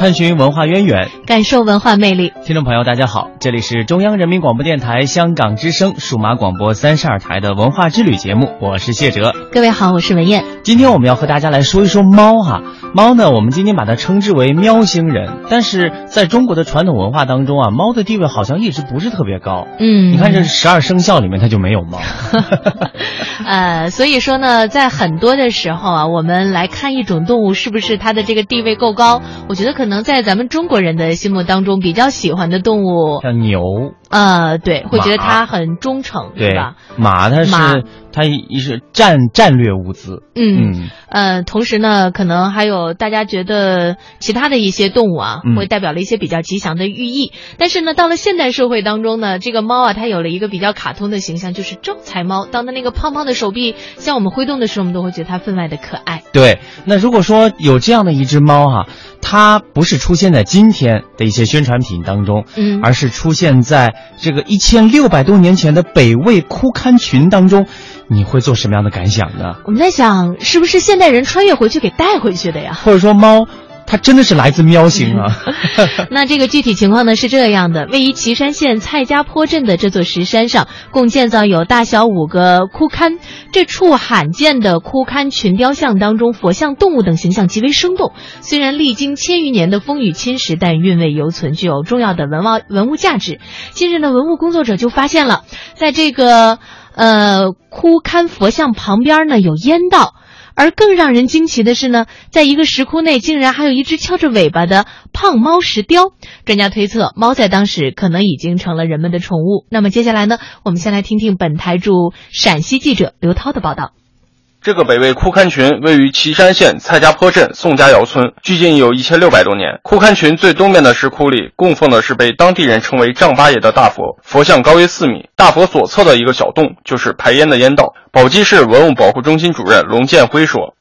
探寻文化渊源，感受文化魅力。听众朋友，大家好，这里是中央人民广播电台香港之声数码广播三十二台的文化之旅节目，我是谢哲。各位好，我是文燕。今天我们要和大家来说一说猫哈。猫呢，我们今天把它称之为喵星人，但是在中国的传统文化当中啊，猫的地位好像一直不是特别高。嗯，你看这十二生肖里面它就没有猫。呃，所以说呢，在很多的时候啊，我们来看一种动物是不是它的这个地位够高，我觉得可能在咱们中国人的心目当中比较喜欢的动物，像牛。呃，对，会觉得它很忠诚，对吧？马它是它一是战战略物资，嗯呃，同时呢，可能还有大家觉得其他的一些动物啊，会代表了一些比较吉祥的寓意。但是呢，到了现代社会当中呢，这个猫啊，它有了一个比较卡通的形象，就是招财猫。当它那个胖胖的手臂向我们挥动的时候，我们都会觉得它分外的可爱。对，那如果说有这样的一只猫哈，它不是出现在今天的一些宣传品当中，嗯，而是出现在这个一千六百多年前的北魏枯堪群当中，你会做什么样的感想呢？我们在想，是不是现代人穿越回去给带回去的呀？或者说猫？它真的是来自喵星啊！那这个具体情况呢是这样的：位于岐山县蔡家坡镇的这座石山上，共建造有大小五个窟龛。这处罕见的窟龛群雕像当中，佛像、动物等形象极为生动。虽然历经千余年的风雨侵蚀，但韵味犹存，具有重要的文化文物价值。近日呢，文物工作者就发现了，在这个呃窟龛佛像旁边呢有烟道。而更让人惊奇的是呢，在一个石窟内竟然还有一只翘着尾巴的胖猫石雕。专家推测，猫在当时可能已经成了人们的宠物。那么接下来呢，我们先来听听本台驻陕西记者刘涛的报道。这个北魏枯龛群位于岐山县蔡家坡镇宋家窑村，距今有一千六百多年。枯龛群最东面的石窟里供奉的是被当地人称为丈八爷的大佛，佛像高约四米。大佛左侧的一个小洞就是排烟的烟道。宝鸡市文物保护中心主任龙建辉说：“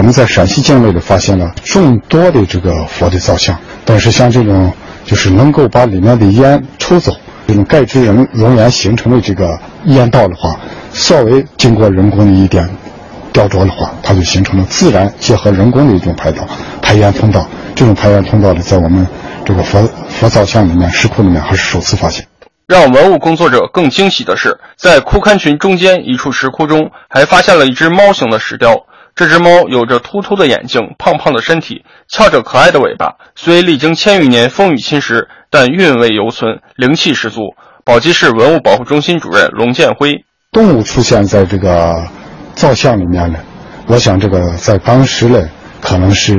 我们在陕西境内的发现了众多的这个佛的造像，但是像这种就是能够把里面的烟抽走，这种钙质熔熔岩形成的这个烟道的话，稍微经过人工的一点。”雕琢的话，它就形成了自然结合人工的一种排道、排烟通道。这种排烟通道呢，在我们这个佛佛造像里面、石窟里面还是首次发现。让文物工作者更惊喜的是，在窟龛群中间一处石窟中，还发现了一只猫形的石雕。这只猫有着突突的眼睛、胖胖的身体、翘着可爱的尾巴。虽历经千余年风雨侵蚀，但韵味犹存，灵气十足。宝鸡市文物保护中心主任龙建辉：动物出现在这个。造像里面呢，我想这个在当时呢，可能是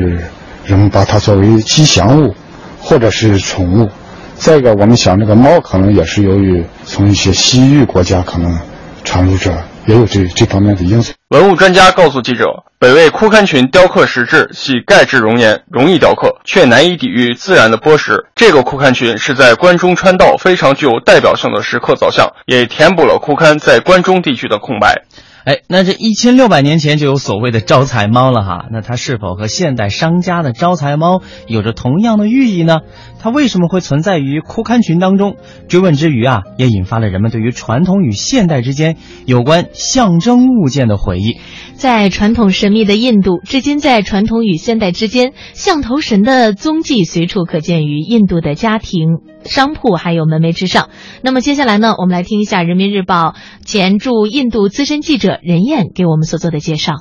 人们把它作为吉祥物，或者是宠物。再一个，我们想这个猫可能也是由于从一些西域国家可能传入这，也有这这方面的因素。文物专家告诉记者，北魏枯龛群雕刻石质系钙质熔岩，容易雕刻，却难以抵御自然的剥蚀。这个枯龛群是在关中川道非常具有代表性的石刻造像，也填补了枯龛在关中地区的空白。哎，那这一千六百年前就有所谓的招财猫了哈，那它是否和现代商家的招财猫有着同样的寓意呢？它为什么会存在于枯龛群当中？追问之余啊，也引发了人们对于传统与现代之间有关象征物件的回忆。在传统神秘的印度，至今在传统与现代之间，象头神的踪迹随处可见于印度的家庭、商铺还有门楣之上。那么接下来呢，我们来听一下人民日报前驻印度资深记者任燕给我们所做的介绍。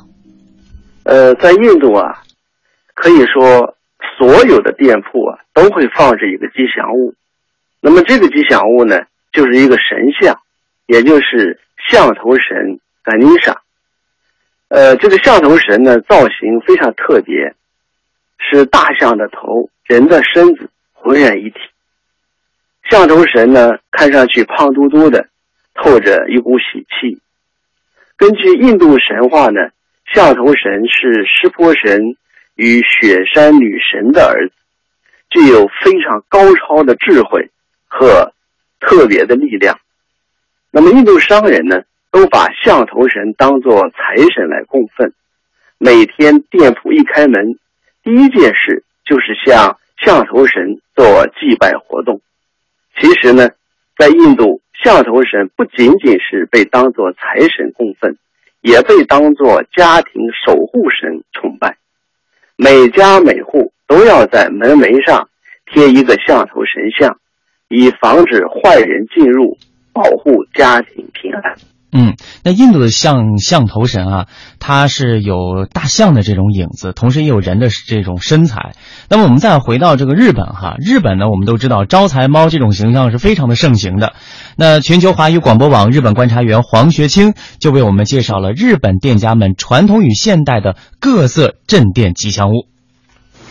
呃，在印度啊，可以说所有的店铺啊都会放置一个吉祥物。那么这个吉祥物呢，就是一个神像，也就是象头神甘尼莎。呃，这个象头神呢，造型非常特别，是大象的头，人的身子，浑然一体。象头神呢，看上去胖嘟嘟的，透着一股喜气。根据印度神话呢，象头神是湿婆神与雪山女神的儿子，具有非常高超的智慧和特别的力量。那么，印度商人呢？都把象头神当作财神来供奉，每天店铺一开门，第一件事就是向象头神做祭拜活动。其实呢，在印度，象头神不仅仅是被当作财神供奉，也被当作家庭守护神崇拜。每家每户都要在门楣上贴一个象头神像，以防止坏人进入，保护家庭平安。嗯，那印度的象象头神啊，它是有大象的这种影子，同时也有人的这种身材。那么我们再回到这个日本哈，日本呢，我们都知道招财猫这种形象是非常的盛行的。那全球华语广播网日本观察员黄学清就为我们介绍了日本店家们传统与现代的各色镇店吉祥物。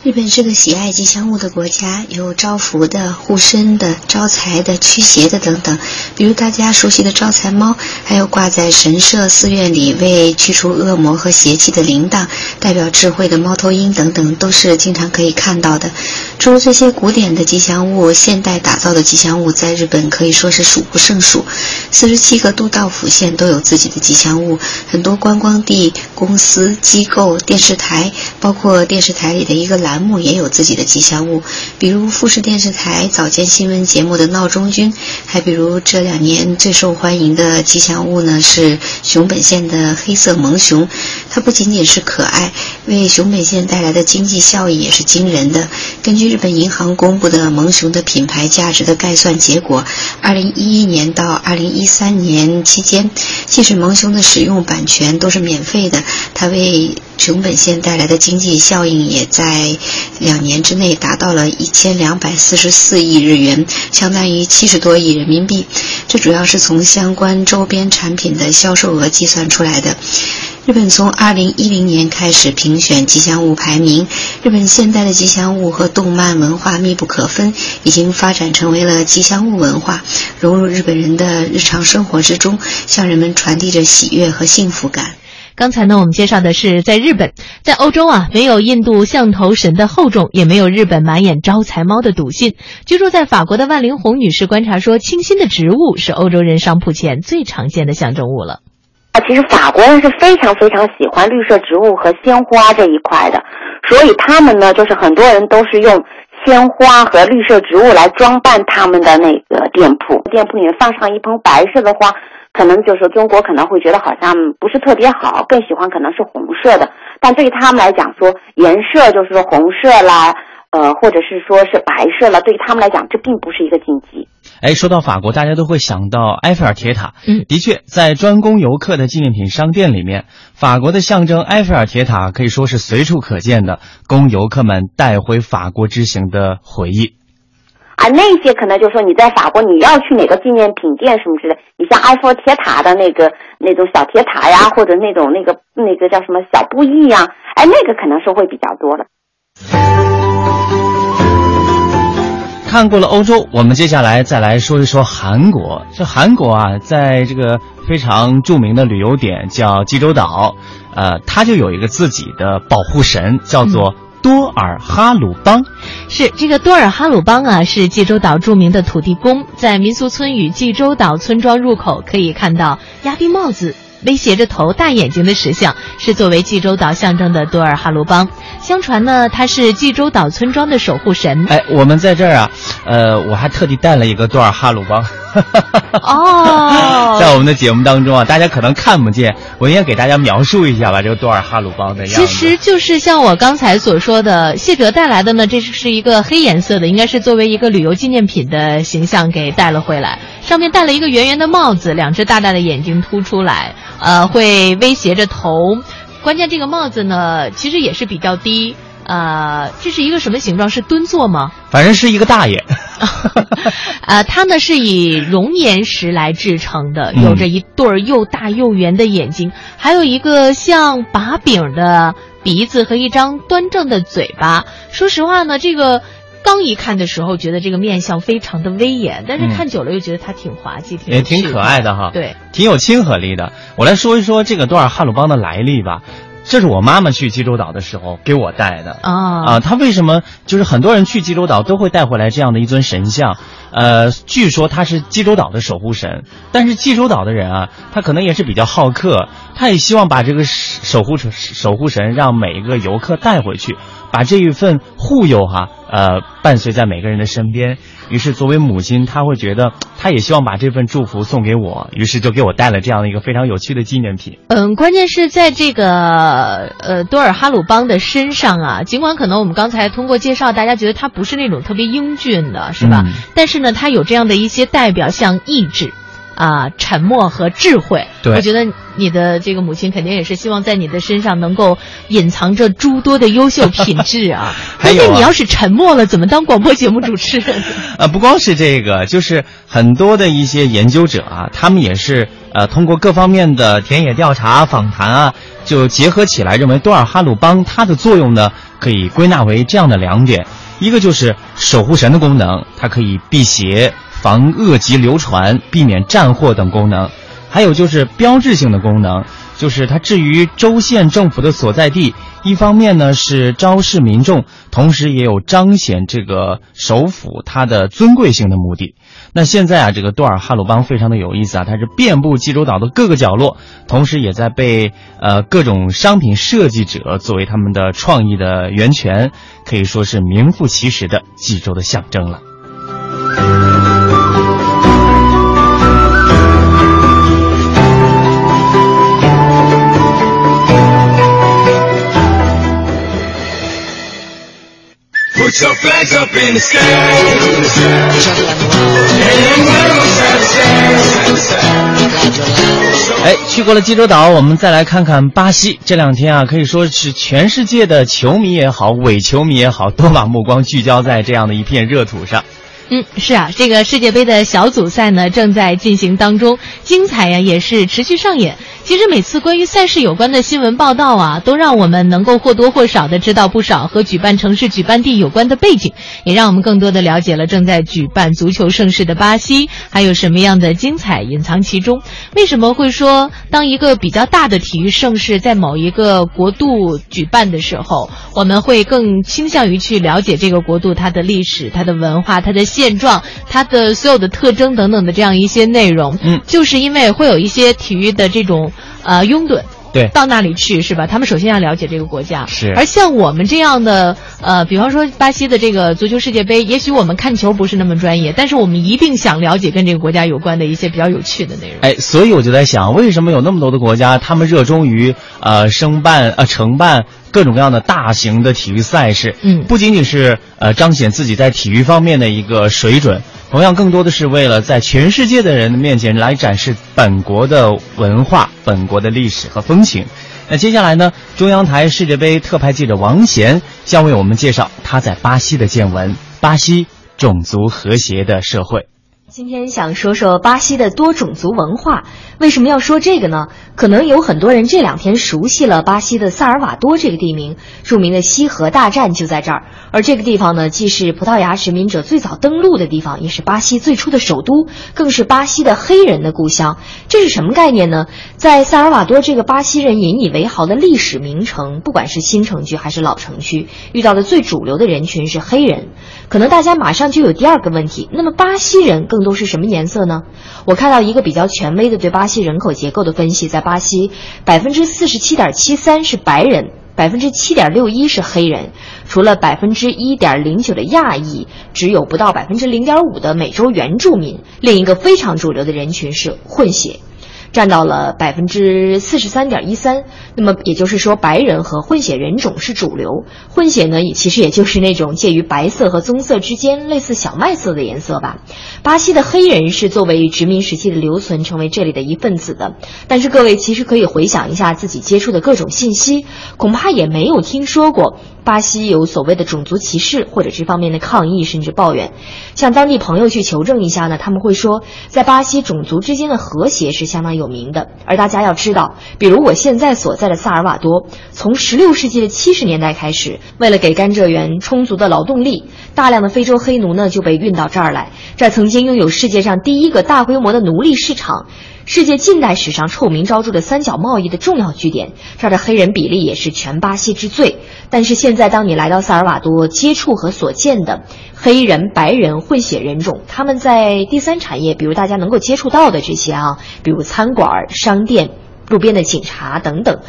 日本是个喜爱吉祥物的国家，有招福的、护身的、招财的、驱邪的等等。比如大家熟悉的招财猫，还有挂在神社、寺院里为驱除恶魔和邪气的铃铛，代表智慧的猫头鹰等等，都是经常可以看到的。除了这些古典的吉祥物，现代打造的吉祥物在日本可以说是数不胜数。四十七个都道府县都有自己的吉祥物，很多观光地、公司、机构、电视台，包括电视台里的一个栏栏目也有自己的吉祥物，比如富士电视台早间新闻节目的闹钟君，还比如这两年最受欢迎的吉祥物呢是熊本县的黑色萌熊，它不仅仅是可爱，为熊本县带来的经济效益也是惊人的。根据日本银行公布的萌熊的品牌价值的概算结果，二零一一年到二零一三年期间，即使萌熊的使用版权都是免费的，它为熊本县带来的经济效应也在两年之内达到了一千两百四十四亿日元，相当于七十多亿人民币。这主要是从相关周边产品的销售额计算出来的。日本从二零一零年开始评选吉祥物排名，日本现代的吉祥物和动漫文化密不可分，已经发展成为了吉祥物文化，融入日本人的日常生活之中，向人们传递着喜悦和幸福感。刚才呢，我们介绍的是在日本，在欧洲啊，没有印度象头神的厚重，也没有日本满眼招财猫的笃信。居住在法国的万灵红女士观察说，清新的植物是欧洲人商铺前最常见的象征物了。啊，其实法国人是非常非常喜欢绿色植物和鲜花这一块的，所以他们呢，就是很多人都是用鲜花和绿色植物来装扮他们的那个店铺。店铺里面放上一盆白色的花，可能就是中国可能会觉得好像不是特别好，更喜欢可能是红色的。但对于他们来讲，说颜色就是说红色啦，呃，或者是说是白色了，对于他们来讲，这并不是一个禁忌。哎，说到法国，大家都会想到埃菲尔铁塔。嗯，的确，在专供游客的纪念品商店里面，法国的象征埃菲尔铁塔可以说是随处可见的，供游客们带回法国之行的回忆。啊，那些可能就是说你在法国，你要去哪个纪念品店什么之类，你像埃菲尔铁塔的那个那种小铁塔呀，或者那种那个那个叫什么小布艺呀，哎，那个可能是会比较多的。看过了欧洲，我们接下来再来说一说韩国。这韩国啊，在这个非常著名的旅游点叫济州岛，呃，它就有一个自己的保护神，叫做多尔哈鲁邦。是这个多尔哈鲁邦啊，是济州岛著名的土地公。在民俗村与济州岛村庄入口可以看到压低帽子、威胁着头、大眼睛的石像，是作为济州岛象征的多尔哈鲁邦。相传呢，他是济州岛村庄的守护神。哎，我们在这儿啊，呃，我还特地带了一个多尔哈鲁邦。哦，在我们的节目当中啊，大家可能看不见，我应该给大家描述一下吧，这个多尔哈鲁邦的样子。其实就是像我刚才所说的，谢哲带来的呢，这是一个黑颜色的，应该是作为一个旅游纪念品的形象给带了回来。上面戴了一个圆圆的帽子，两只大大的眼睛凸出来，呃，会威胁着头。关键这个帽子呢，其实也是比较低。呃，这是一个什么形状？是蹲坐吗？反正是一个大爷。呃，它呢是以熔岩石来制成的，嗯有着一对儿又大又圆的眼睛，还有一个像把柄的鼻子和一张端正的嘴巴。说实话呢，这个。刚一看的时候，觉得这个面相非常的威严，但是嗯看久了又觉得它挺滑稽，挺也挺可爱的哈，对，挺有亲和力的。我来说一说这个多尔哈鲁邦的来历吧。这是我妈妈去济州岛的时候给我带的啊啊，她为什么就是很多人去济州岛都会带回来这样的一尊神像？呃，据说他是济州岛的守护神，但是济州岛的人啊，他可能也是比较好客，他也希望把这个守护神守护神让每一个游客带回去，把这一份护佑哈、呃，伴随在每个人的身边。于是作为母亲，她会觉得，她也希望把这份祝福送给我，于是就给我带了这样的一个非常有趣的纪念品。嗯，关键是在这个呃多尔哈鲁邦的身上啊，尽管可能我们刚才通过介绍，大家觉得他不是那种特别英俊的，是吧？嗯但是呢，他有这样的一些代表，像意志。啊，沉默和智慧，对。我觉得你的这个母亲肯定也是希望在你的身上能够隐藏着诸多的优秀品质啊。关键你要是沉默了，怎么当广播节目主持人？呃，不光是这个，就是很多的一些研究者啊，他们也是呃通过各方面的田野调查、访谈啊，就结合起来，认为多尔哈鲁邦它的作用呢，可以归纳为这样的两点：一个就是守护神的功能，它可以辟邪、防恶疾流传、避免战祸等功能；还有就是标志性的功能，就是它置于州县政府的所在地，一方面呢是昭示民众，同时也有彰显这个首府它的尊贵性的目的。那现在啊，这个多尔哈鲁邦非常的有意思啊，它是遍布济州岛的各个角落，同时也在被呃各种商品设计者作为他们的创意的源泉，可以说是名副其实的济州的象征了。哎，去过了济州岛，我们再来看看巴西。这两天啊，可以说是全世界的球迷也好，伪球迷也好，都把目光聚焦在这样的一片热土上。嗯，是啊，这个世界杯的小组赛呢正在进行当中，精彩呀也是持续上演。其实每次关于赛事有关的新闻报道啊，都让我们能够或多或少的知道不少和举办城市、举办地有关的背景，也让我们更多的了解了正在举办足球盛事的巴西，还有什么样的精彩隐藏其中。为什么会说，当一个比较大的体育盛事在某一个国度举办的时候，我们会更倾向于去了解这个国度它的历史、它的文化、它的现状、它的所有的特征等等的这样一些内容。嗯，就是因为会有一些体育的这种呃拥趸。对，到那里去是吧？他们首先要了解这个国家，是。而像我们这样的，呃，比方说巴西的这个足球世界杯，也许我们看球不是那么专业，但是我们一定想了解跟这个国家有关的一些比较有趣的内容。哎，所以我就在想，为什么有那么多的国家，他们热衷于呃申办呃承办各种各样的大型的体育赛事？嗯，不仅仅是呃彰显自己在体育方面的一个水准。同样，更多的是为了在全世界的人面前来展示本国的文化、本国的历史和风情。那接下来呢，中央台世界杯特派记者王贤将为我们介绍他在巴西的见闻——巴西种族和谐的社会。今天想说说巴西的多种族文化。为什么要说这个呢？可能有很多人这两天熟悉了巴西的萨尔瓦多这个地名，著名的西河大战就在这儿。而这个地方呢，既是葡萄牙殖民者最早登陆的地方，也是巴西最初的首都，更是巴西的黑人的故乡。这是什么概念呢？在萨尔瓦多这个巴西人引以为豪的历史名城，不管是新城区还是老城区，遇到的最主流的人群是黑人。可能大家马上就有第二个问题：那么巴西人更都是什么颜色呢？我看到一个比较权威的对巴西人口结构的分析，在巴西，百分之四十七点七三是白人，百分之七点六一是黑人，除了百分之一点零九的亚裔，只有不到百分之零点五的美洲原住民。另一个非常主流的人群是混血。占到了百分之四十三点一三。那么也就是说，白人和混血人种是主流。混血呢，也其实也就是那种介于白色和棕色之间，类似小麦色的颜色吧。巴西的黑人是作为殖民时期的留存，成为这里的一份子的。但是各位其实可以回想一下自己接触的各种信息，恐怕也没有听说过。巴西有所谓的种族歧视或者这方面的抗议甚至抱怨，向当地朋友去求证一下呢，他们会说，在巴西种族之间的和谐是相当于有名的。而大家要知道，比如我现在所在的萨尔瓦多，从十六世纪的70年代开始，为了给甘蔗园充足的劳动力，大量的非洲黑奴呢就被运到这儿来。这曾经拥有世界上第一个大规模的奴隶市场。世界近代史上臭名昭著的三角贸易的重要据点，这儿的黑人比例也是全巴西之最。但是现在，当你来到萨尔瓦多，接触和所见的黑人、白人、混血人种，他们在第三产业，比如大家能够接触到的这些啊，比如餐馆、商店、路边的警察等等。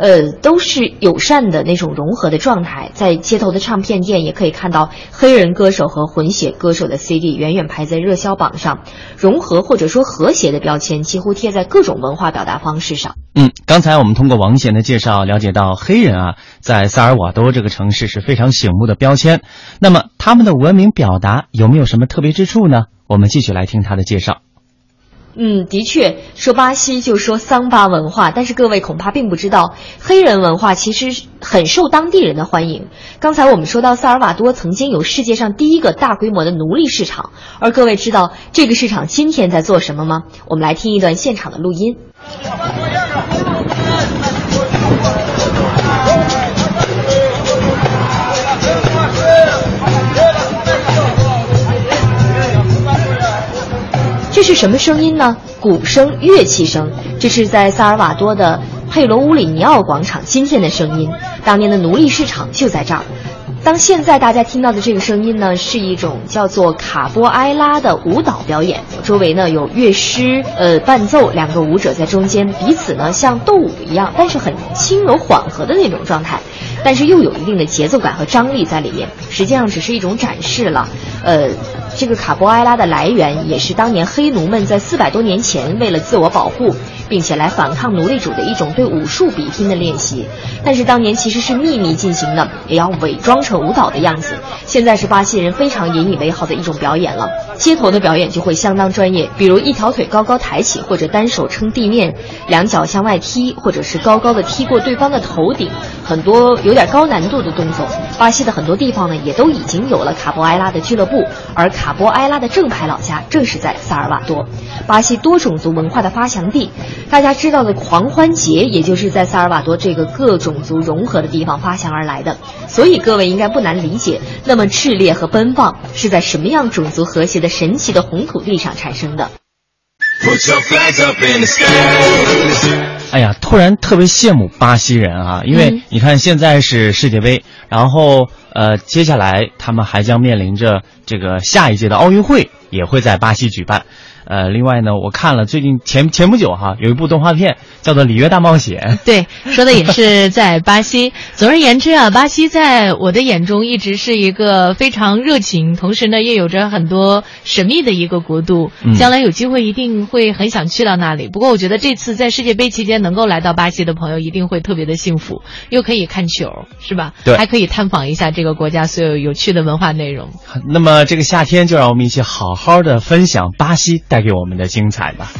呃，都是友善的那种融合的状态，在街头的唱片店也可以看到黑人歌手和混血歌手的 CD 远远排在热销榜上，融合或者说和谐的标签几乎贴在各种文化表达方式上。嗯，刚才我们通过王贤的介绍了解到，黑人啊，在萨尔瓦多这个城市是非常醒目的标签。那么他们的文明表达有没有什么特别之处呢？我们继续来听他的介绍。嗯，的确，说巴西就说桑巴文化，但是各位恐怕并不知道，黑人文化其实很受当地人的欢迎。刚才我们说到萨尔瓦多曾经有世界上第一个大规模的奴隶市场，而各位知道这个市场今天在做什么吗？我们来听一段现场的录音。这是什么声音呢？鼓声、乐器声。这是在萨尔瓦多的佩罗乌里尼奥广场今天的声音。当年的奴隶市场就在这儿。当现在大家听到的这个声音呢，是一种叫做卡波埃拉的舞蹈表演。周围呢有乐师呃伴奏，两个舞者在中间，彼此呢像斗舞一样，但是很轻柔缓和的那种状态，但是又有一定的节奏感和张力在里面。实际上只是一种展示了，呃。这个卡波埃拉的来源也是当年黑奴们在四百多年前为了自我保护，并且来反抗奴隶主的一种对武术比拼的练习。但是当年其实是秘密进行的，也要伪装成舞蹈的样子。现在是巴西人非常引以为豪的一种表演了。街头的表演就会相当专业，比如一条腿高高抬起，或者单手撑地面，两脚向外踢，或者是高高的踢过对方的头顶，很多有点高难度的动作。巴西的很多地方呢，也都已经有了卡波埃拉的俱乐部，而卡波埃拉的正牌老家正是在萨尔瓦多，巴西多种族文化的发祥地。大家知道的狂欢节，也就是在萨尔瓦多这个各种族融合的地方发祥而来的。所以各位应该不难理解，那么炽烈和奔放是在什么样种族和谐的？神奇的红土地上产生的。哎呀，突然特别羡慕巴西人啊，因为你看现在是世界杯，然后呃，接下来他们还将面临着这个下一届的奥运会也会在巴西举办。呃，另外呢，我看了最近前前不久哈，有一部动画片叫做《里约大冒险》，对，说的也是在巴西。总而言之啊，巴西在我的眼中一直是一个非常热情，同时呢，又有着很多神秘的一个国度。将来有机会一定会很想去到那里。不过我觉得这次在世界杯期间能够来到巴西的朋友一定会特别的幸福，又可以看球，是吧？对，还可以探访一下这个国家所有有趣的文化内容。那么这个夏天，就让我们一起好好的分享巴西带。给我们的精彩吧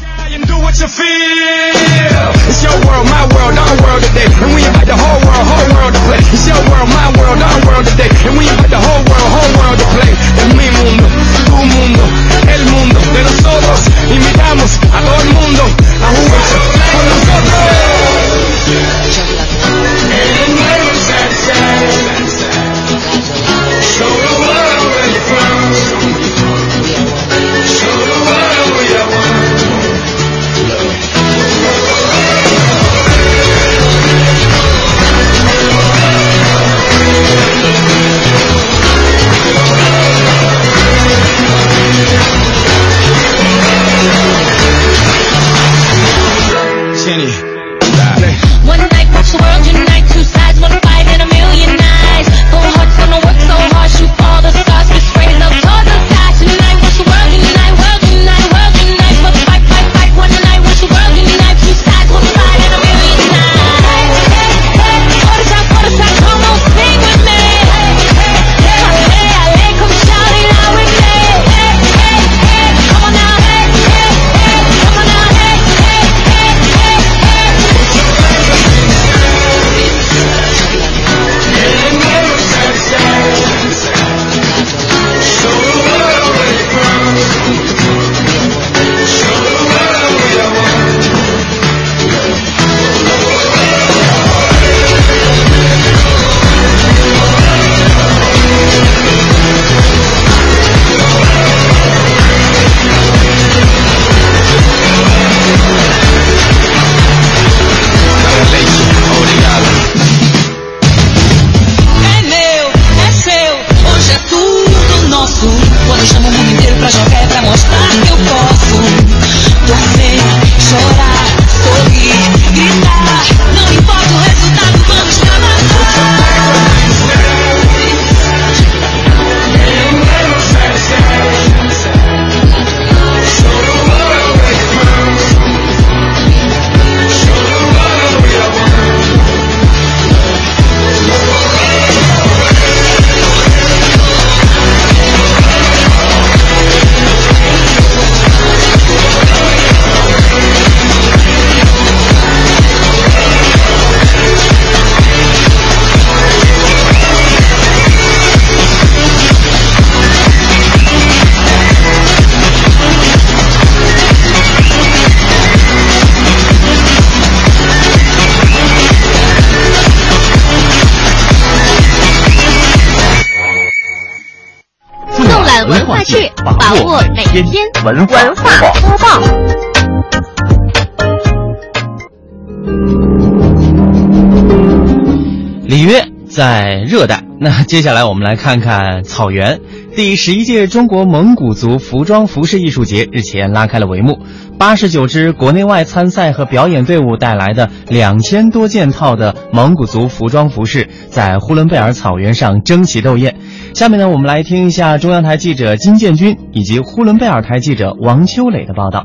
it's your world my world our world today and we invite the whole world whole world to play it's your world my world our world today and we invite the whole world whole world to play and we move move move move move move hell move move that solos in me damos i don't move no i won't wait 文化趣，把握每天文文化播报。里约在热带，那接下来我们来看看草原。第十一届中国蒙古族服装服饰艺术节日前拉开了帷幕，八十九支国内外参赛和表演队伍带来的两千多件套的蒙古族服装服饰，在呼伦贝尔草原上争奇斗艳。下面呢，我们来听一下中央台记者金建军以及呼伦贝尔台记者王秋磊的报道。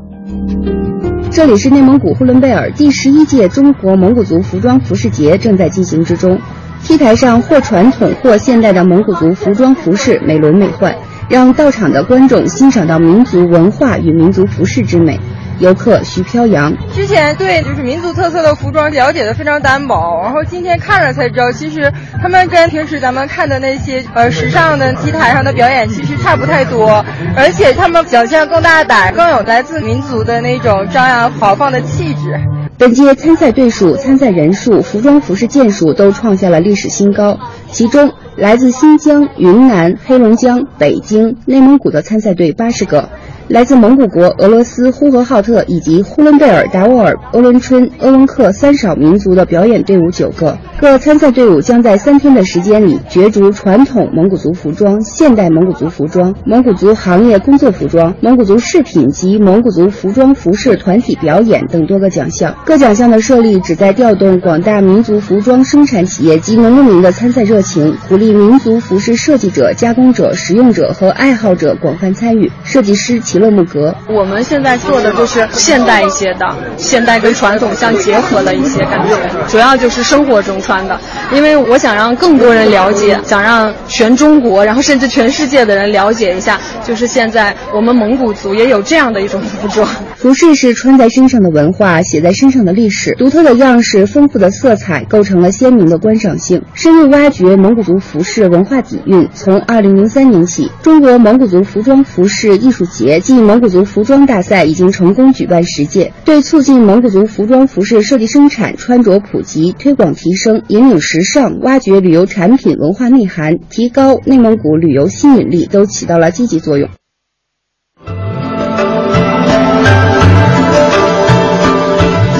这里是内蒙古呼伦贝尔第十一届中国蒙古族服装服饰节正在进行之中。T 台上或传统或现代的蒙古族服装服饰美轮美奂，让到场的观众欣赏到民族文化与民族服饰之美。游客徐飘扬之前对就是民族特色的服装了解的非常单薄，然后今天看了才知道，其实他们跟平时咱们看的那些呃时尚的 T 台上的表演其实差不太多，而且他们表现更大胆，更有来自民族的那种张扬豪放的气质。本届参赛队数、参赛人数、服装服饰件数都创下了历史新高，其中来自新疆、云南、黑龙江、北京、内蒙古的参赛队八十个。来自蒙古国、俄罗斯、呼和浩特以及呼伦贝尔、达斡尔、鄂伦春、鄂温克三少民族的表演队伍九个。各参赛队伍将在三天的时间里角逐传统蒙古族服装、现代蒙古族服装、蒙古族行业工作服装、蒙古族饰品及蒙古族服装服饰团体表演等多个奖项。各奖项的设立旨在调动广大民族服装生产企业及农民的参赛热情，鼓励民族服饰设计者、加工者、使用者和爱好者广泛参与。设计师齐勒木格，我们现在做的就是现代一些的，现代跟传统相结合的一些感觉，主要就是生活中穿的。因为我想让更多人了解，想让全中国，然后甚至全世界的人了解一下，就是现在我们蒙古族也有这样的一种服装。服饰是穿在身上的文化，写在身上的历史，独特的样式、丰富的色彩，构成了鲜明的观赏性。深入挖掘蒙古族服饰文化底蕴。从二零零三年起，中国蒙古族服装服饰艺术节暨蒙古族服装大赛已经成功举办十届，对促进蒙古族服装服饰设计生产、穿着普及、推广提升、引领时尚、挖掘旅游产品文化内涵、提高内蒙古旅游吸引力，都起到了积极作用。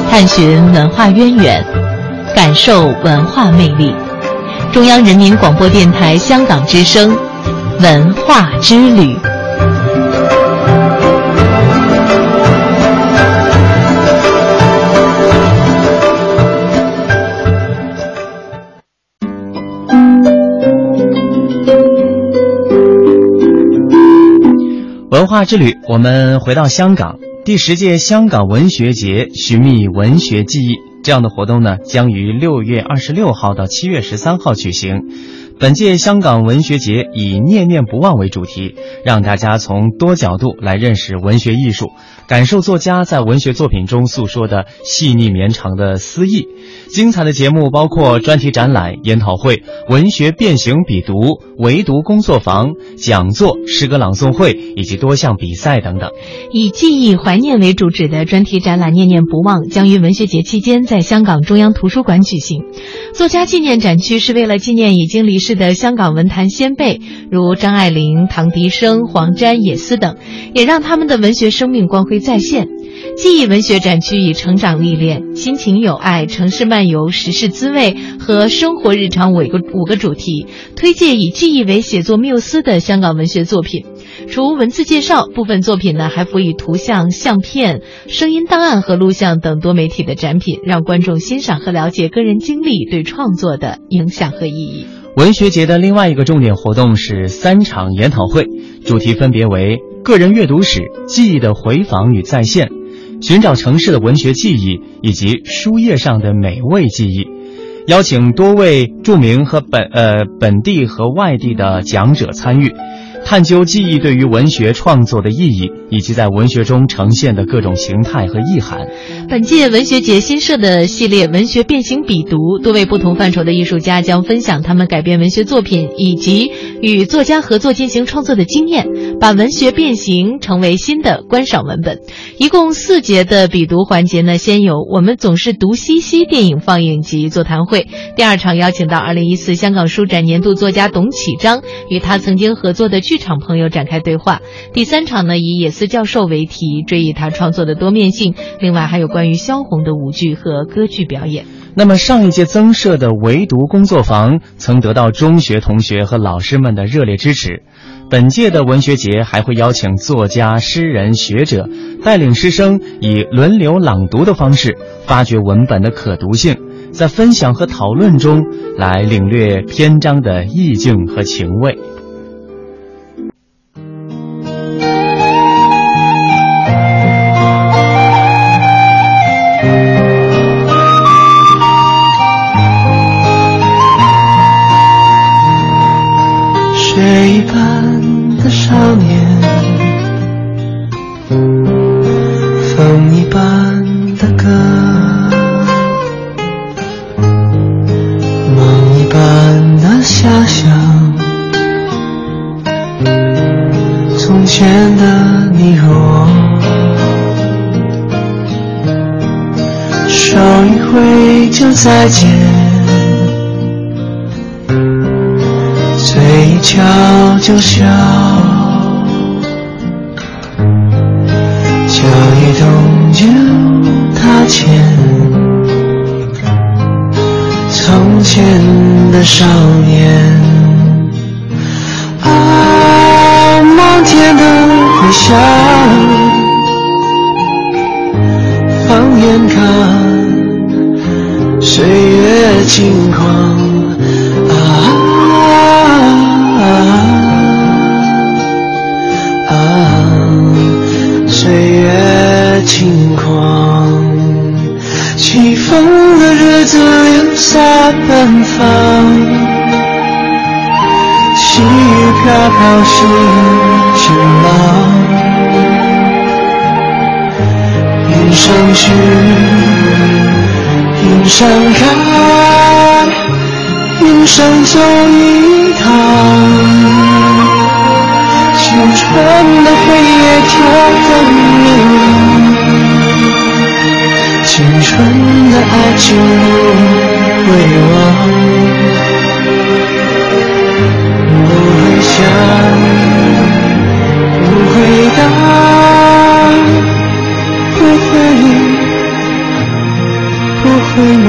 探寻文化渊源，感受文化魅力。中央人民广播电台香港之声，文化之旅。文化之旅，我们回到香港。第十届香港文学节寻觅文学记忆这样的活动呢，将于六月二十六号到七月十三号举行。本届香港文学节以“念念不忘”为主题，让大家从多角度来认识文学艺术，感受作家在文学作品中诉说的细腻绵长的思意。精彩的节目包括专题展览、研讨会、文学变形笔读、围读工作坊、讲座、诗歌朗诵会以及多项比赛等等。以记忆怀念为主旨的专题展览“念念不忘”将于文学节期间在香港中央图书馆举行。作家纪念展区是为了纪念已经离世的香港文坛先辈，如张爱玲、唐迪生、黄沾、野思等，也让他们的文学生命光辉再现。记忆文学展区以成长历练、亲情友爱、城市漫游、时事滋味和生活日常五个五个主题，推介以记忆为写作缪斯的香港文学作品。除文字介绍，部分作品呢还辅以图像、相片、声音档案和录像等多媒体的展品，让观众欣赏和了解个人经历对创作的影响和意义。文学节的另外一个重点活动是三场研讨会，主题分别为个人阅读史、记忆的回访与再现、寻找城市的文学记忆以及书页上的美味记忆。邀请多位著名和本呃本地和外地的讲者参与，探究记忆对于文学创作的意义。以及在文学中呈现的各种形态和意涵。本届文学节新设的系列“文学变形笔读”，多位不同范畴的艺术家将分享他们改编文学作品以及与作家合作进行创作的经验，把文学变形成为新的观赏文本。一共四节的笔读环节呢，先有“我们总是读西西”电影放映及座谈会，第二场邀请到2014香港书展年度作家董启章与他曾经合作的剧场朋友展开对话，第三场呢以野思教授为题，追忆他创作的多面性，另外还有。关于萧红的舞剧和歌剧表演。那么上一届增设的围读工作坊曾得到中学同学和老师们的热烈支持。本届的文学节还会邀请作家、诗人、学者带领师生以轮流朗读的方式，发掘文本的可读性，在分享和讨论中来领略篇章的意境和情味。雪一般的少年，风一般的歌，梦一般的遐想。从前的你和我，少一回就再见。笑，脚一动就踏前，从前的少年，啊，漫天的回响，放眼看。岁月轻狂下奔放，细雨飘飘是晴朗，云上去。云上看，云上走一趟，青春的黑夜跳动了，青春的爱情不回望，不会想，不会答，不会。回眸，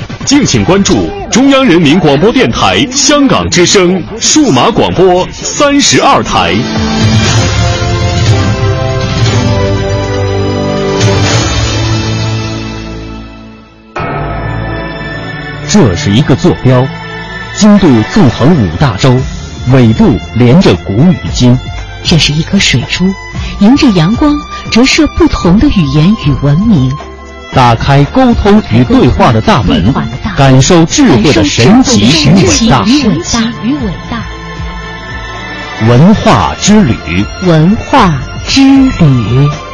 敬请关注中央人民广播电台香港之声数码广播三十二台。这是一个坐标，经度纵横五大洲，纬度连着古与今。这是一颗水珠，迎着阳光折射不同的语言与文明。打开沟通与对话的大门，感受智慧的神奇与伟大。与伟大。文化之旅，文化之旅。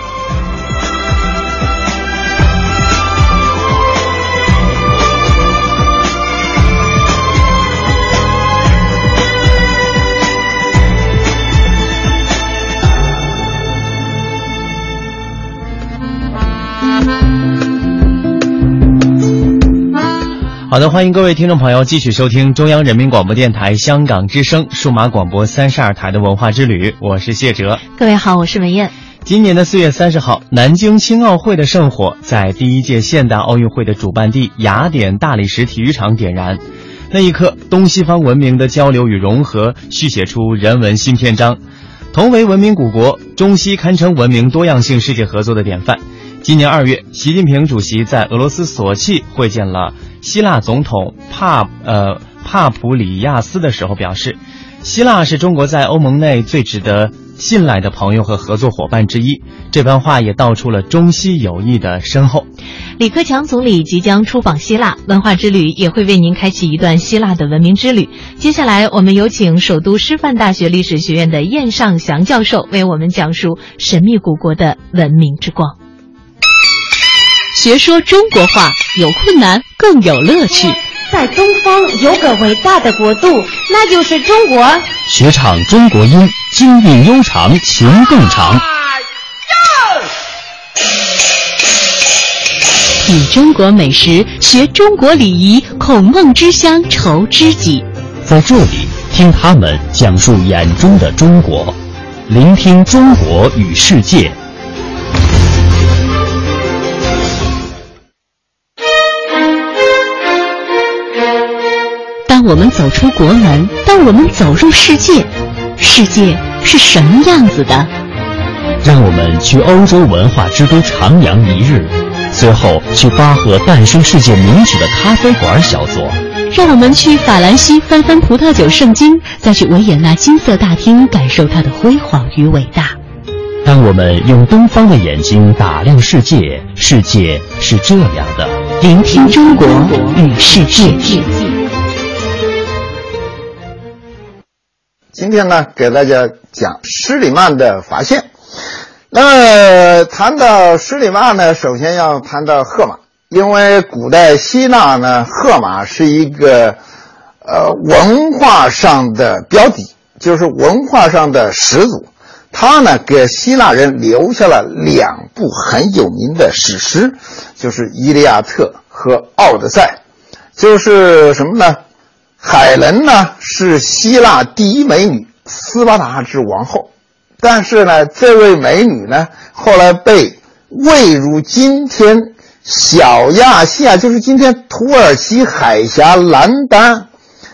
好的，欢迎各位听众朋友继续收听中央人民广播电台香港之声数码广播三十二台的文化之旅，我是谢哲。各位好，我是文艳。今年的四月三十号，南京青奥会的圣火在第一届现代奥运会的主办地雅典大理石体育场点燃，那一刻，东西方文明的交流与融合续写出人文新篇章。同为文明古国，中西堪称文明多样性世界合作的典范。今年二月，习近平主席在俄罗斯索契会见了希腊总统帕呃帕普里亚斯的时候表示，希腊是中国在欧盟内最值得信赖的朋友和合作伙伴之一。这番话也道出了中西友谊的深厚。李克强总理即将出访希腊，文化之旅也会为您开启一段希腊的文明之旅。接下来，我们有请首都师范大学历史学院的晏尚祥教授为我们讲述神秘古国的文明之光。学说中国话，有困难更有乐趣。在东方有个伟大的国度，那就是中国。学唱中国音，京韵悠长，情更长。品中国美食，学中国礼仪，孔孟之乡愁知己。在这里，听他们讲述眼中的中国，聆听中国与世界。我们走出国门，当我们走入世界，世界是什么样子的？让我们去欧洲文化之都徜徉一日，随后去巴赫诞生世界名曲的咖啡馆小坐。让我们去法兰西翻翻葡萄酒圣经，再去维也纳金色大厅感受它的辉煌与伟大。当我们用东方的眼睛打量世界，世界是这样的。聆听中国与世界。今天呢，给大家讲施里曼的发现。那谈到施里曼呢，首先要谈到荷马，因为古代希腊呢，荷马是一个呃文化上的标的，就是文化上的始祖。他呢，给希腊人留下了两部很有名的史诗，就是《伊利亚特》和《奥德赛》，就是什么呢？海伦呢是希腊第一美女，斯巴达之王后，但是呢，这位美女呢后来被位入今天小亚细亚，就是今天土耳其海峡南端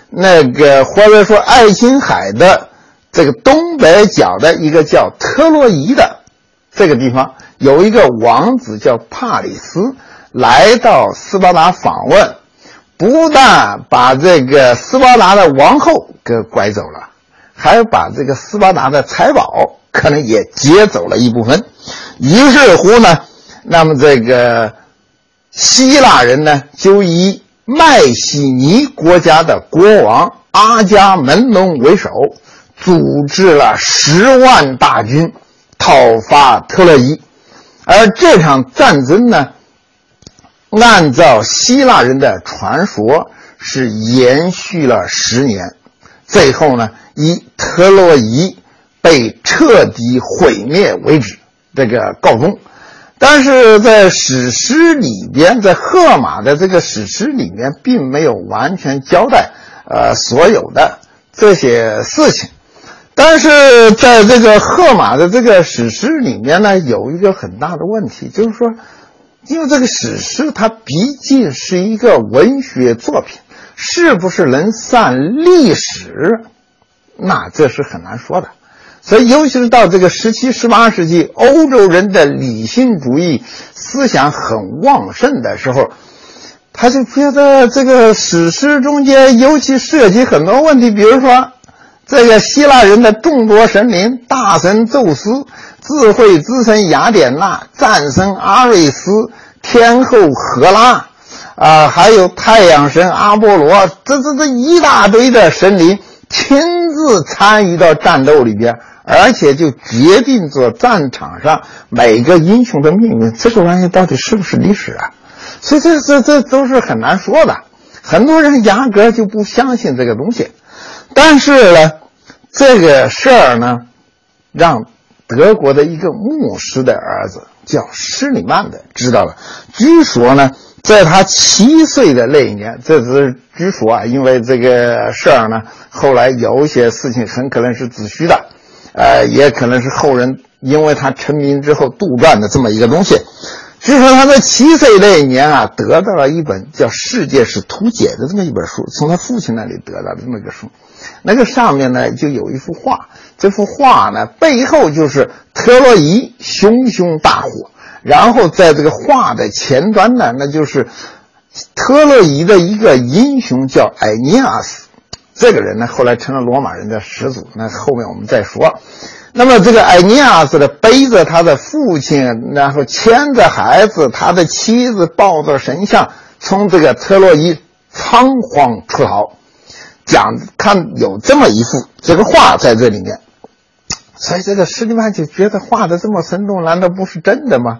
那个或者说爱琴海的这个东北角的一个叫特洛伊的这个地方，有一个王子叫帕里斯来到斯巴达访问。不但把这个斯巴达的王后给拐走了，还把这个斯巴达的财宝可能也劫走了一部分。于是乎呢，那么这个希腊人呢，就以迈锡尼国家的国王阿伽门农为首，组织了十万大军讨伐特洛伊，而这场战争呢。按照希腊人的传说，是延续了十年，最后呢，以特洛伊被彻底毁灭为止，这个告终。但是在史诗里边，在荷马的这个史诗里面，并没有完全交代呃所有的这些事情。但是在这个荷马的这个史诗里面呢，有一个很大的问题，就是说。因为这个史诗它毕竟是一个文学作品，是不是能算历史，那这是很难说的。所以，尤其是到这个十七、十八世纪，欧洲人的理性主义思想很旺盛的时候，他就觉得这个史诗中间尤其涉及很多问题，比如说，这个希腊人的众多神灵，大神宙斯、智慧之神雅典娜、战神阿瑞斯、天后赫拉，啊，还有太阳神阿波罗，这这这一大堆的神灵亲自参与到战斗里边。而且就决定着战场上每个英雄的命运，这个玩意到底是不是历史啊？所以这这这都是很难说的。很多人压根就不相信这个东西。但是呢，这个事儿呢，让德国的一个牧师的儿子叫施里曼的知道了。据说呢，在他七岁的那一年，这只是据说啊，因为这个事儿呢，后来有一些事情很可能是子虚的。呃，也可能是后人因为他成名之后杜撰的这么一个东西。据说他在七岁那一年啊，得到了一本叫《世界史图解》的这么一本书，从他父亲那里得到的这么一个书。那个上面呢，就有一幅画，这幅画呢背后就是特洛伊熊熊大火，然后在这个画的前端呢，那就是特洛伊的一个英雄叫埃尼阿斯。这个人呢，后来成了罗马人的始祖。那后面我们再说。那么这个埃尼亚斯的背着他的父亲，然后牵着孩子，他的妻子抱着神像，从这个特洛伊仓皇出逃。讲看有这么一幅这个画在这里面，所以这个施蒂曼就觉得画的这么生动，难道不是真的吗？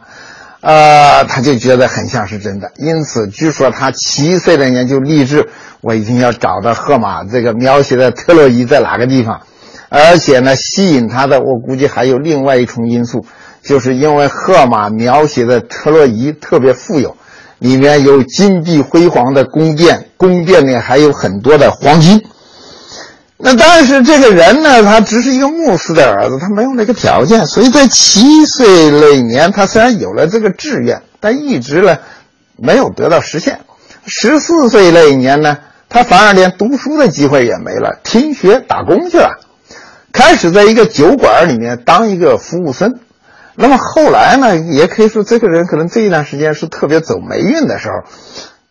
呃，他就觉得很像是真的。因此，据说他七岁那年就立志。我一定要找到荷马这个描写的特洛伊在哪个地方，而且呢，吸引他的我估计还有另外一重因素，就是因为荷马描写的特洛伊特别富有，里面有金碧辉煌的宫殿，宫殿里还有很多的黄金。那但是这个人呢，他只是一个牧师的儿子，他没有那个条件，所以在七岁那年，他虽然有了这个志愿，但一直呢没有得到实现。十四岁那一年呢。他反而连读书的机会也没了，停学打工去了，开始在一个酒馆里面当一个服务生。那么后来呢，也可以说这个人可能这一段时间是特别走霉运的时候。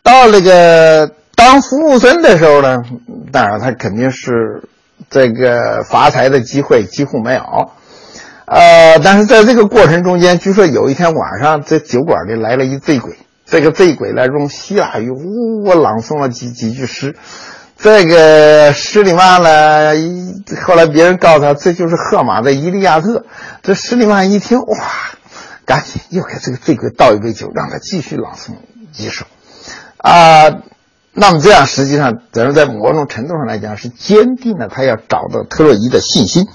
到那个当服务生的时候呢，当然他肯定是这个发财的机会几乎没有。呃，但是在这个过程中间，据说有一天晚上，这酒馆里来了一醉鬼。这个醉鬼呢，用希腊语呜呜朗诵了几几句诗。这个施里曼呢，后来别人告诉他，这就是荷马的《伊利亚特》。这施里曼一听，哇，赶紧又给这个醉鬼倒一杯酒，让他继续朗诵几首。啊，那么这样实际上等于在某种程度上来讲，是坚定了他要找到特洛伊的信心。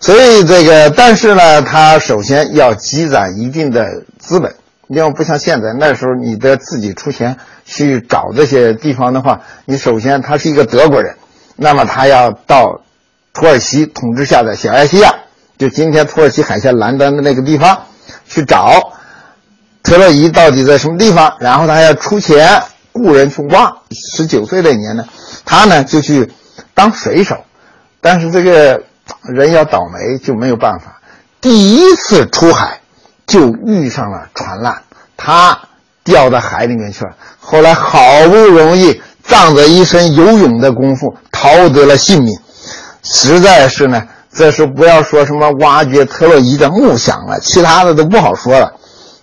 所以这个，但是呢，他首先要积攒一定的资本。你要不像现在，那时候你得自己出钱去找这些地方的话，你首先他是一个德国人，那么他要到土耳其统治下的小亚细亚，就今天土耳其海峡南端的那个地方去找特洛伊到底在什么地方，然后他要出钱雇人去挖。十九岁那年呢，他呢就去当水手，但是这个人要倒霉就没有办法，第一次出海。就遇上了船难，他掉到海里面去了。后来好不容易仗着一身游泳的功夫逃得了性命，实在是呢，这是不要说什么挖掘特洛伊的梦想了，其他的都不好说了。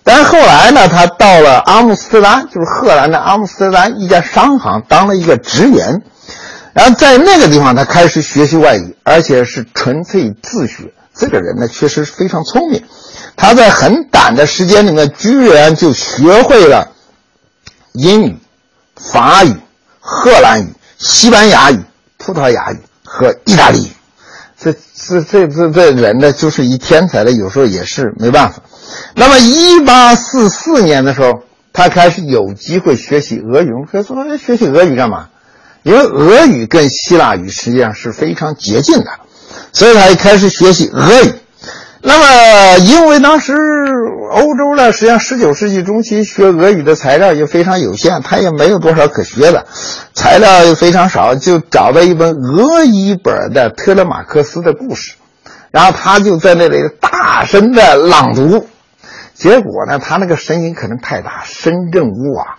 但后来呢，他到了阿姆斯特丹，就是荷兰的阿姆斯特丹一家商行当了一个职员，然后在那个地方他开始学习外语，而且是纯粹自学。这个人呢，确实非常聪明。他在很短的时间里面，居然就学会了英语、法语、荷兰语、西班牙语、葡萄牙语和意大利语。这、这、这、这、这人呢，就是一天才的，有时候也是没办法。那么，一八四四年的时候，他开始有机会学习俄语。可以说，学习俄语干嘛？因为俄语跟希腊语实际上是非常接近的，所以他一开始学习俄语。那么，因为当时欧洲呢，实际上十九世纪中期学俄语的材料也非常有限，他也没有多少可学的，材料又非常少，就找到一本俄语本的特勒马克思的故事，然后他就在那里大声的朗读，结果呢，他那个声音可能太大，声震屋瓦，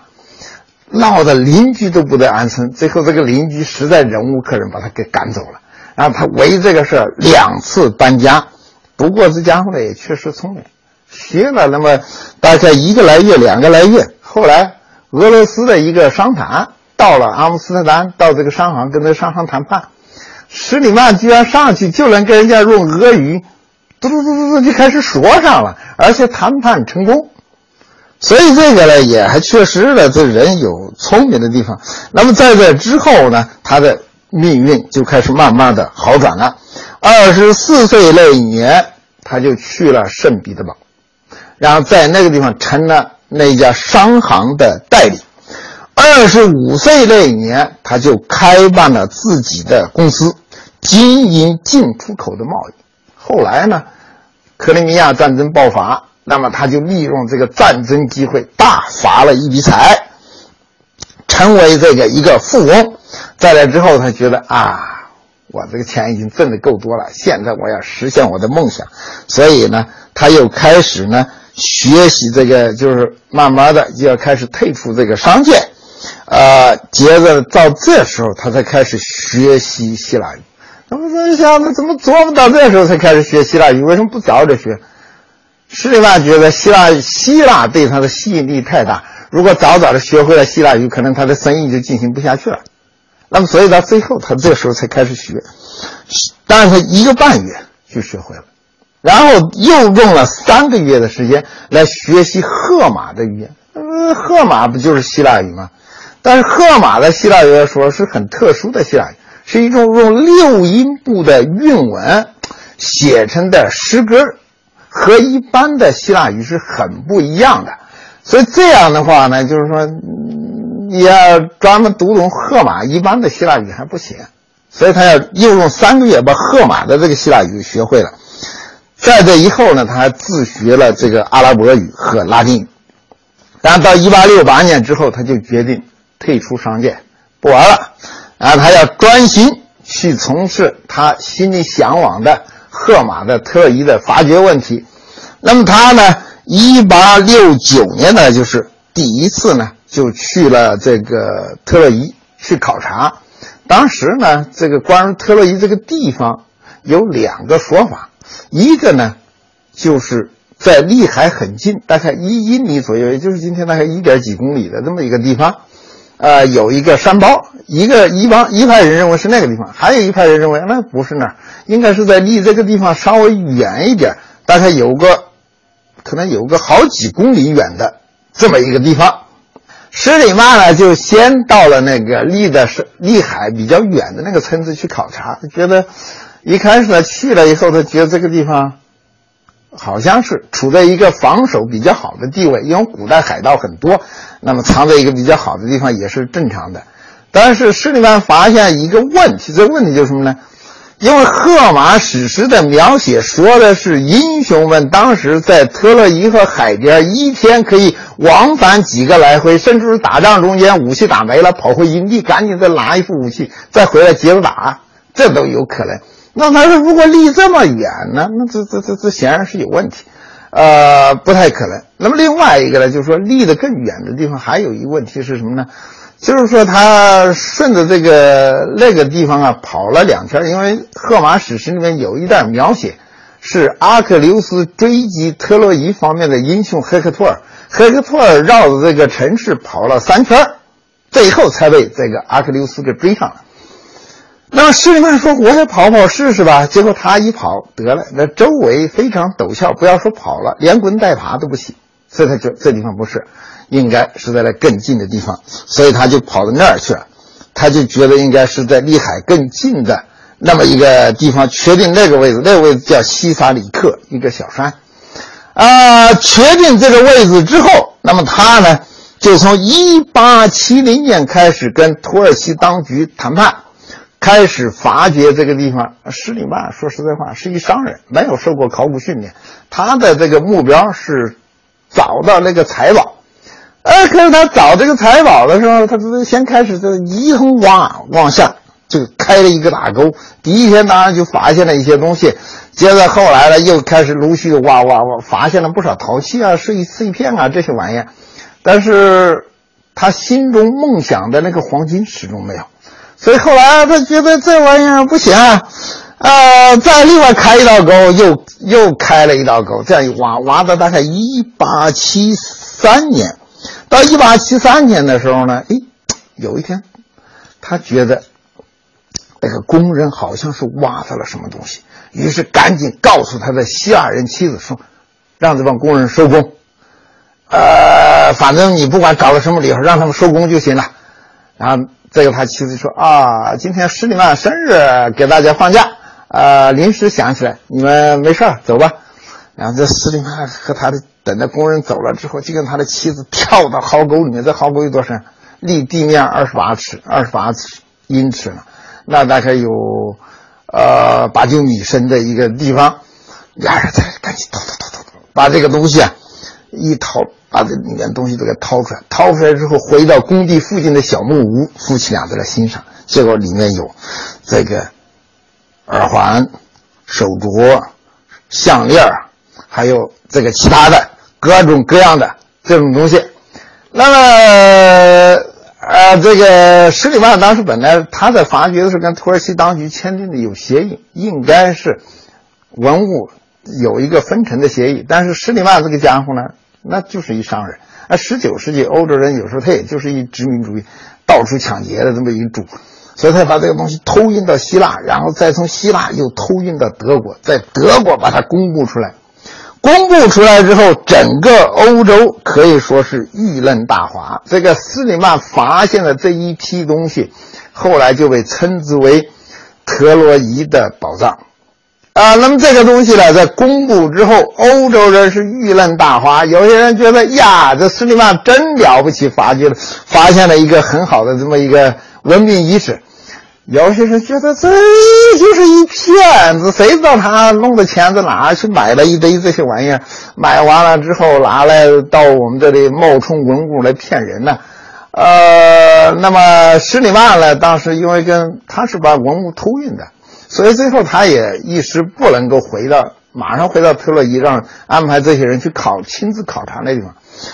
闹得邻居都不得安生。最后这个邻居实在忍无可忍，把他给赶走了。然后他为这个事两次搬家，不过这家伙呢也确实聪明。学了那么大概一个来月、两个来月，后来俄罗斯的一个商谈到了阿姆斯特丹，到这个商行跟这商行谈判，施里曼居然上去就能跟人家用俄语，嘟嘟嘟嘟嘟就开始说上了，而且谈判成功。所以这个呢，也还确实呢，这人有聪明的地方。那么在这之后呢，他的命运就开始慢慢的好转了。二十四岁那一年，他就去了圣彼得堡。然后在那个地方成了那家商行的代理。二十五岁那一年，他就开办了自己的公司，经营进出口的贸易。后来呢，克里米亚战争爆发，那么他就利用这个战争机会大发了一笔财，成为这个一个富翁。在那之后，他觉得啊，我这个钱已经挣得够多了，现在我要实现我的梦想，所以呢，他又开始呢。学习这个就是慢慢的就要开始退出这个商界，呃，接着到这时候他才开始学习希腊语。那么这一下子怎么琢磨到这时候才开始学希腊语？为什么不早点学？施里曼觉得希腊希腊对他的吸引力太大，如果早早的学会了希腊语，可能他的生意就进行不下去了。那么所以到最后他这时候才开始学，但是他一个半月就学会了。然后又用了三个月的时间来学习荷马的语言。嗯，荷马不就是希腊语吗？但是荷马的希腊语来说是很特殊的希腊语，是一种用六音部的韵文写成的诗歌，和一般的希腊语是很不一样的。所以这样的话呢，就是说你要专门读懂荷马一般的希腊语还不行，所以他要又用三个月把荷马的这个希腊语学会了。在这以后呢，他还自学了这个阿拉伯语和拉丁语。然后到一八六八年之后，他就决定退出商界，不玩了。然后他要专心去从事他心里向往的荷马的特异的发掘问题。那么他呢，一八六九年呢，就是第一次呢，就去了这个特洛伊去考察。当时呢，这个关于特洛伊这个地方有两个说法。一个呢，就是在离海很近，大概一英里左右，也就是今天大概一点几公里的这么一个地方，呃，有一个山包。一个一帮一派人认为是那个地方，还有一派人认为那不是那儿，应该是在离这个地方稍微远一点，大概有个可能有个好几公里远的这么一个地方。施里曼呢，就先到了那个离的是离海比较远的那个村子去考察，觉得。一开始他去了以后，他觉得这个地方好像是处在一个防守比较好的地位，因为古代海盗很多，那么藏在一个比较好的地方也是正常的。但是施里曼发现一个问题，这个问题就是什么呢？因为荷马史诗的描写说的是英雄们当时在特洛伊和海边一天可以往返几个来回，甚至是打仗中间武器打没了，跑回营地赶紧再拿一副武器，再回来接着打，这都有可能。那他说，如果离这么远呢？那这这这这显然是有问题，呃，不太可能。那么另外一个呢，就是说离得更远的地方还有一个问题是什么呢？就是说他顺着这个那个地方啊跑了两圈，因为荷马史诗里面有一段描写，是阿克琉斯追击特洛伊方面的英雄赫克托尔，赫克托尔绕着这个城市跑了三圈，最后才被这个阿克琉斯给追上了。那么施里曼说：“我也跑跑试试吧。”结果他一跑得了，那周围非常陡峭，不要说跑了，连滚带爬都不行。所以他就这地方不是，应该是在那更近的地方，所以他就跑到那儿去了。他就觉得应该是在离海更近的那么一个地方，确定那个位置，那个位置叫西萨里克一个小山。啊，确定这个位置之后，那么他呢，就从1870年开始跟土耳其当局谈判。开始发掘这个地方，施里曼说实在话是一商人，没有受过考古训练。他的这个目标是找到那个财宝。呃，可是他找这个财宝的时候，他是先开始这一通挖往下，就开了一个大沟。第一天当然就发现了一些东西，接着后来呢又开始陆续的挖挖挖，发现了不少陶器啊、碎碎片啊这些玩意儿。但是他心中梦想的那个黄金始终没有，所以后来他觉得这玩意儿不行啊，呃，再另外开一道沟，又又开了一道沟，这样一挖挖到大概一八七三年。到一八七三年的时候呢，哎，有一天，他觉得那个工人好像是挖到了什么东西，于是赶紧告诉他的希腊人妻子说：“让这帮工人收工，呃，反正你不管找了什么理由，让他们收工就行了。”然后这个他妻子说：“啊，今天施里曼生日，给大家放假，呃，临时想起来，你们没事走吧。”然后这施里曼和他的。等到工人走了之后，就跟他的妻子跳到壕沟里面。这壕沟有多深？离地面二十八尺，二十八尺英尺呢，那大概有呃八九米深的一个地方。俩人才赶紧掏掏掏掏掏，把这个东西啊一掏，把这里面东西都给掏出来。掏出来之后，回到工地附近的小木屋，夫妻俩在那欣赏。结果里面有这个耳环、手镯、项链还有这个其他的。各种各样的这种东西，那么，呃，这个施里曼当时本来他在发掘的时候跟土耳其当局签订的有协议，应该是文物有一个分成的协议。但是施里曼这个家伙呢，那就是一商人。啊，十九世纪欧洲人有时候他也就是一殖民主义，到处抢劫的这么一主，所以他把这个东西偷运到希腊，然后再从希腊又偷运到德国，在德国把它公布出来。公布出来之后，整个欧洲可以说是议论大哗。这个斯里曼发现的这一批东西，后来就被称之为特洛伊的宝藏。啊，那么这个东西呢，在公布之后，欧洲人是议论大哗。有些人觉得呀，这斯里曼真了不起，发掘了，发现了一个很好的这么一个文明遗址。有些人觉得这就是一骗子，谁知道他弄的钱在哪去买了一堆这些玩意儿？买完了之后拿来到我们这里冒充文物来骗人呢？呃，那么施里曼呢？当时因为跟他是把文物偷运的，所以最后他也一时不能够回到马上回到特洛伊，让安排这些人去考亲自考察那地方，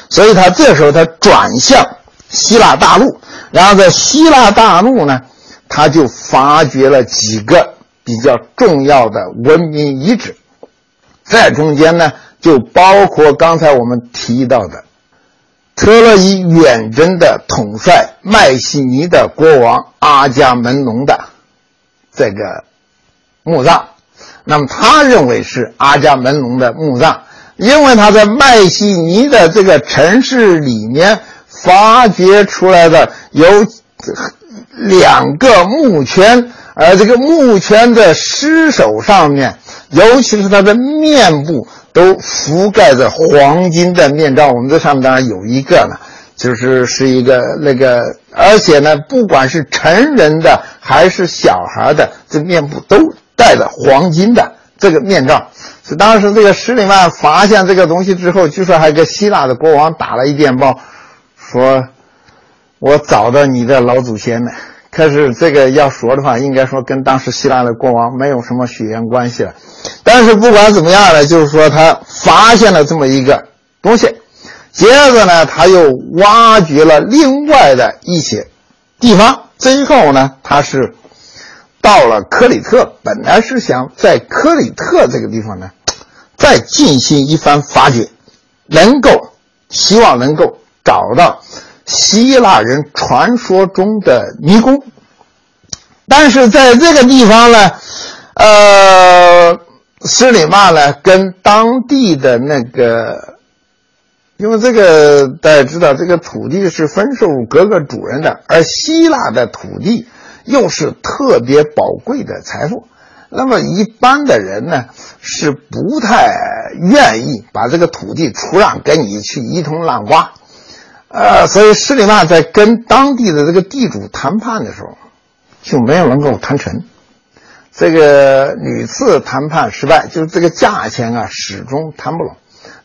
所以他这时候他转向希腊大陆，然后在希腊大陆呢。他就发掘了几个比较重要的文明遗址，在中间呢，就包括刚才我们提到的特洛伊远征的统帅麦西尼的国王阿伽门农的这个墓葬。那么他认为是阿伽门农的墓葬，因为他在麦西尼的这个城市里面发掘出来的有。两个木圈，而这个木圈的尸首上面，尤其是他的面部，都覆盖着黄金的面罩。我们这上面当然有一个呢，就是是一个那个，而且呢，不管是成人的还是小孩的，这面部都戴着黄金的这个面罩。是当时这个施里曼发现这个东西之后，据说还给希腊的国王打了一电报，说。我找到你的老祖先了，可是这个要说的话，应该说跟当时希腊的国王没有什么血缘关系了。但是不管怎么样呢，就是说他发现了这么一个东西，接着呢，他又挖掘了另外的一些地方，最后呢，他是到了克里特，本来是想在克里特这个地方呢，再进行一番发掘，能够希望能够找到。希腊人传说中的迷宫，但是在这个地方呢，呃，施里曼呢跟当地的那个，因为这个大家知道，这个土地是分授各个主人的，而希腊的土地又是特别宝贵的财富，那么一般的人呢是不太愿意把这个土地出让给你去一通乱挖。呃，所以施里曼在跟当地的这个地主谈判的时候，就没有能够谈成，这个屡次谈判失败，就是这个价钱啊始终谈不拢。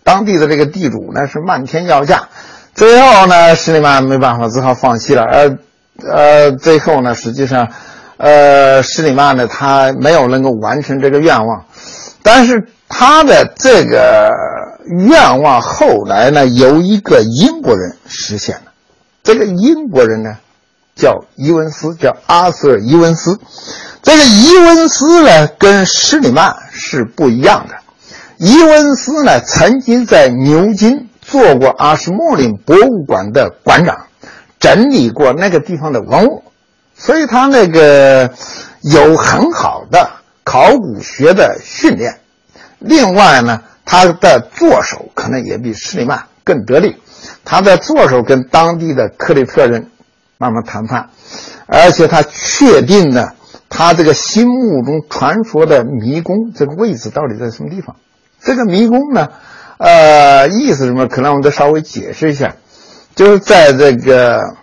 当地的这个地主呢是漫天要价，最后呢施里曼没办法，只好放弃了。而呃，最后呢，实际上，呃，施里曼呢他没有能够完成这个愿望，但是他的这个愿望后来呢由一个英国人实现了。这个英国人呢叫伊文斯，叫阿瑟·伊文斯。这个伊文斯呢跟施里曼是不一样的。伊文斯呢，曾经在牛津做过阿什莫林博物馆的馆长，整理过那个地方的文物，所以他那个有很好的考古学的训练。另外呢，他的作手可能也比施里曼更得力。他在作手跟当地的克里特人慢慢谈判，而且他确定了他这个心目中传说的迷宫这个位置到底在什么地方。这个迷宫呢，呃，意思什么？可能我们得稍微解释一下，就是在这个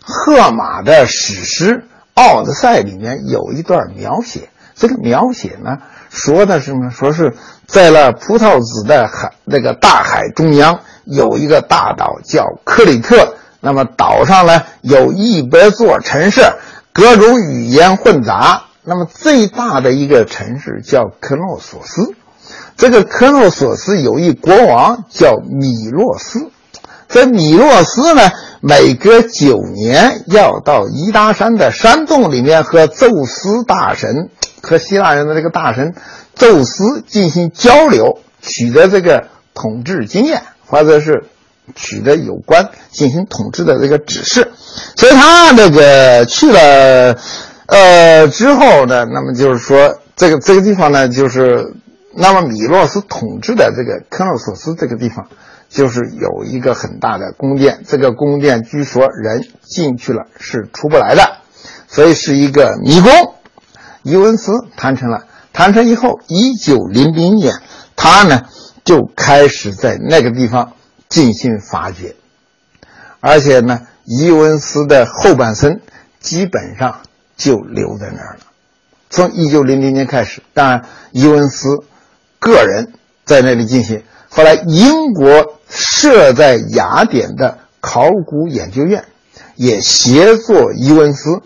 荷马的史诗《奥德赛》里面有一段描写。这个描写呢，说的是什么？说是在那葡萄籽的海那个大海中央有一个大岛叫克里特，那么岛上呢有一百座城市，各种语言混杂。那么最大的一个城市叫克诺索斯。这个科诺索斯有一国王叫米洛斯，这米洛斯呢，每隔九年要到伊达山的山洞里面和宙斯大神和希腊人的这个大神宙斯进行交流，取得这个统治经验，或者是取得有关进行统治的这个指示。所以他这个去了，呃之后呢，那么就是说这个这个地方呢，就是。那么米洛斯统治的这个克诺索斯这个地方，就是有一个很大的宫殿。这个宫殿据说人进去了是出不来的，所以是一个迷宫。伊文斯谈成了，谈成以后，一九零零年，他呢就开始在那个地方进行发掘，而且呢，伊文斯的后半生基本上就留在那儿了。从一九零零年开始，当然伊文斯。个人在那里进行。后来，英国设在雅典的考古研究院也协作伊文斯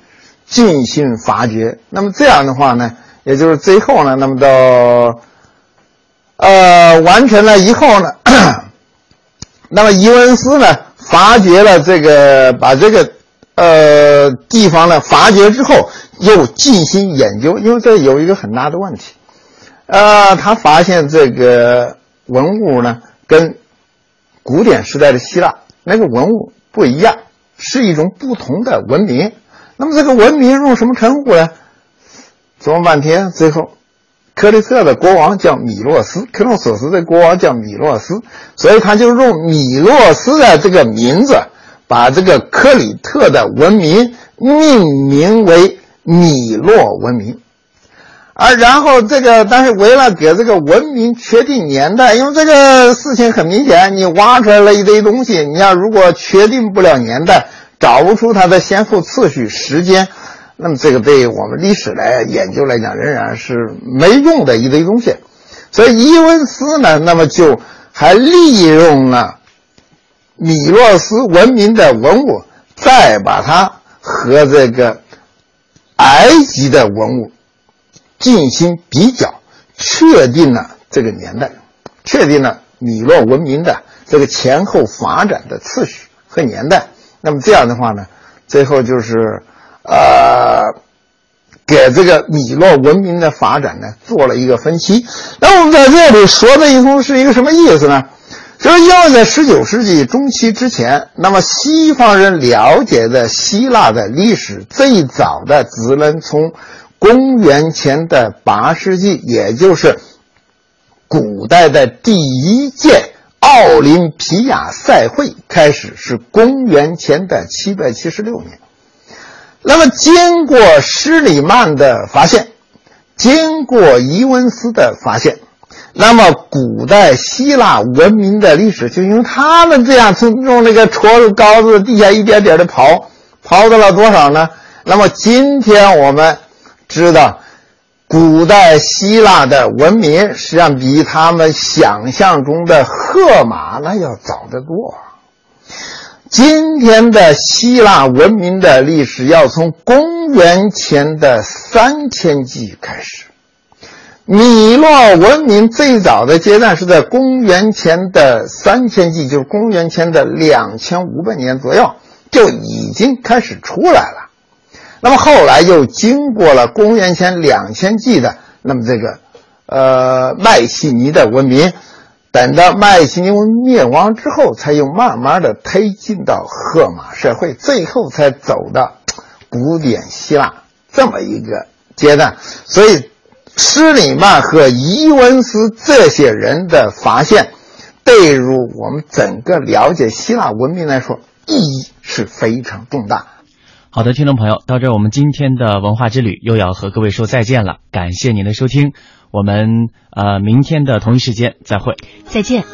进行发掘。那么这样的话呢，也就是最后呢，那么到呃完成了以后呢，那么伊文斯呢发掘了这个，把这个呃地方呢发掘之后，又进行研究，因为这有一个很大的问题。呃，他发现这个文物呢，跟古典时代的希腊那个文物不一样，是一种不同的文明。那么这个文明用什么称呼呢？琢磨半天，最后，克里特的国王叫米洛斯，克诺索斯的国王叫米洛斯，所以他就用米洛斯的这个名字，把这个克里特的文明命名为米洛文明。而，然后这个，但是为了给这个文明确定年代，因为这个事情很明显，你挖出来了一堆东西，你要如果确定不了年代，找不出它的先后次序、时间，那么这个对我们历史来研究来讲，仍然是没用的一堆东西。所以伊文斯呢，那么就还利用了米洛斯文明的文物，再把它和这个埃及的文物。进行比较，确定了这个年代，确定了米洛文明的这个前后发展的次序和年代。那么这样的话呢，最后就是呃，给这个米洛文明的发展呢做了一个分析。那我们在这里说的一通是一个什么意思呢？就是因为在十九世纪中期之前，那么西方人了解的希腊的历史最早的只能从。公元前的八世纪，也就是古代的第一届奥林匹亚赛会开始，是公元前的七百七十六年。那么，经过施里曼的发现，经过伊文斯的发现，那么古代希腊文明的历史，就因为他们这样从用那个戳着高子地下一点点的刨，刨到了多少呢？那么今天我们。知道，古代希腊的文明实际上比他们想象中的荷马那要早得多。今天的希腊文明的历史要从公元前的三千纪开始。米洛文明最早的阶段是在公元前的三千纪，就是公元前的两千五百年左右就已经开始出来了。那么后来又经过了公元前两千纪的那么这个呃迈锡尼的文明，等到迈锡尼文灭亡之后，才又慢慢的推进到荷马社会，最后才走到古典希腊这么一个阶段。所以。施里曼和伊文斯这些人的发现，对于我们整个了解希腊文明来说，意义是非常重大。好的，听众朋友，到这我们今天的文化之旅又要和各位说再见了。感谢您的收听，我们呃明天的同一时间再会，再见。